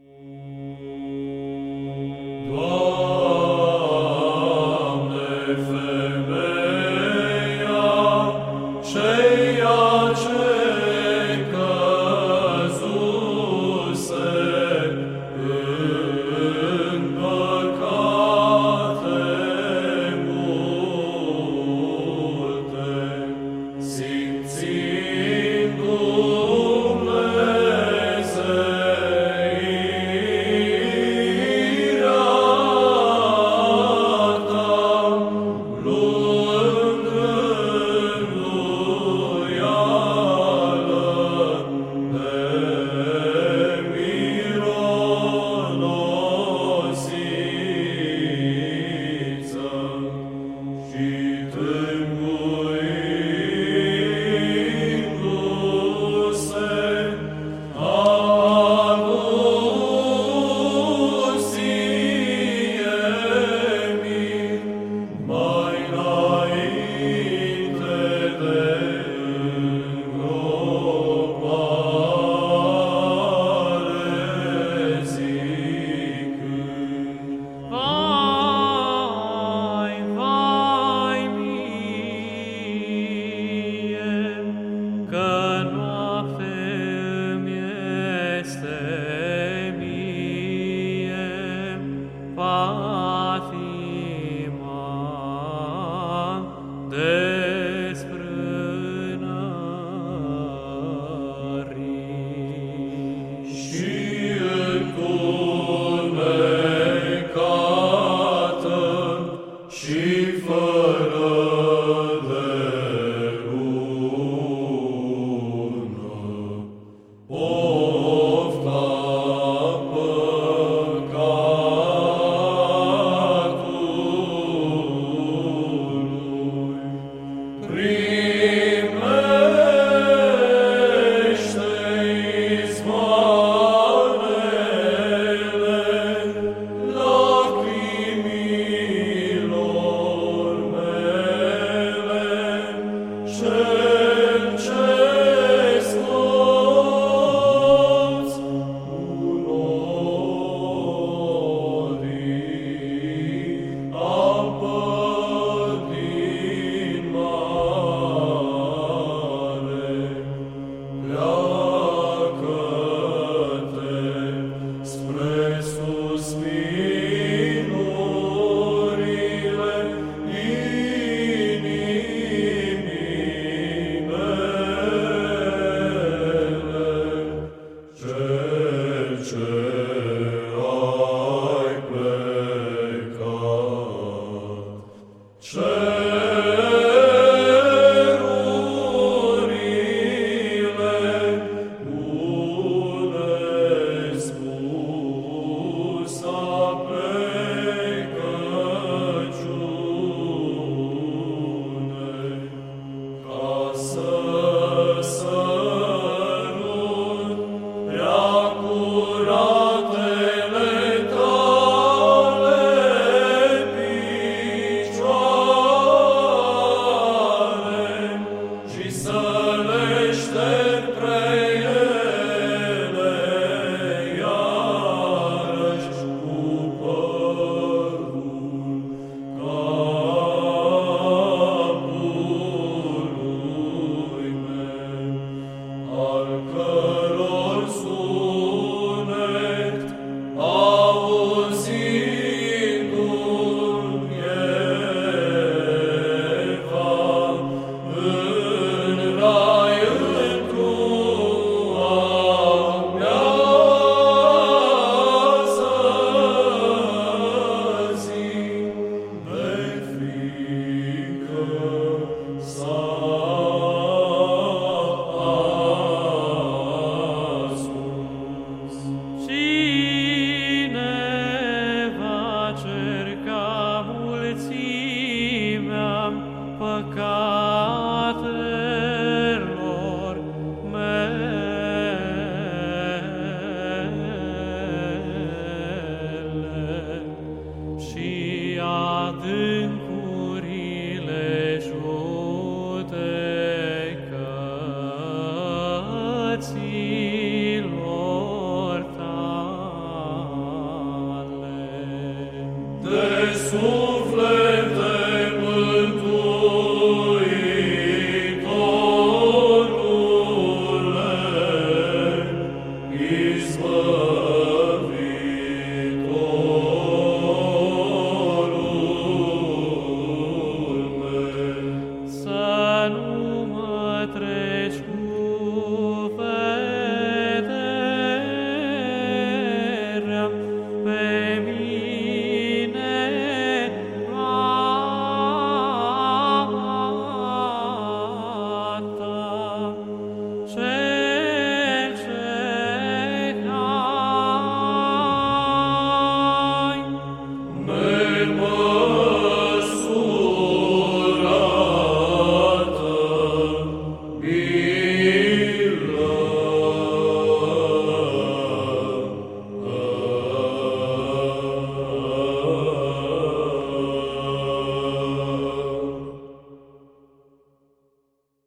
Mm-hmm. păcatelor mele și adâncurile judecăților tale. De sus nu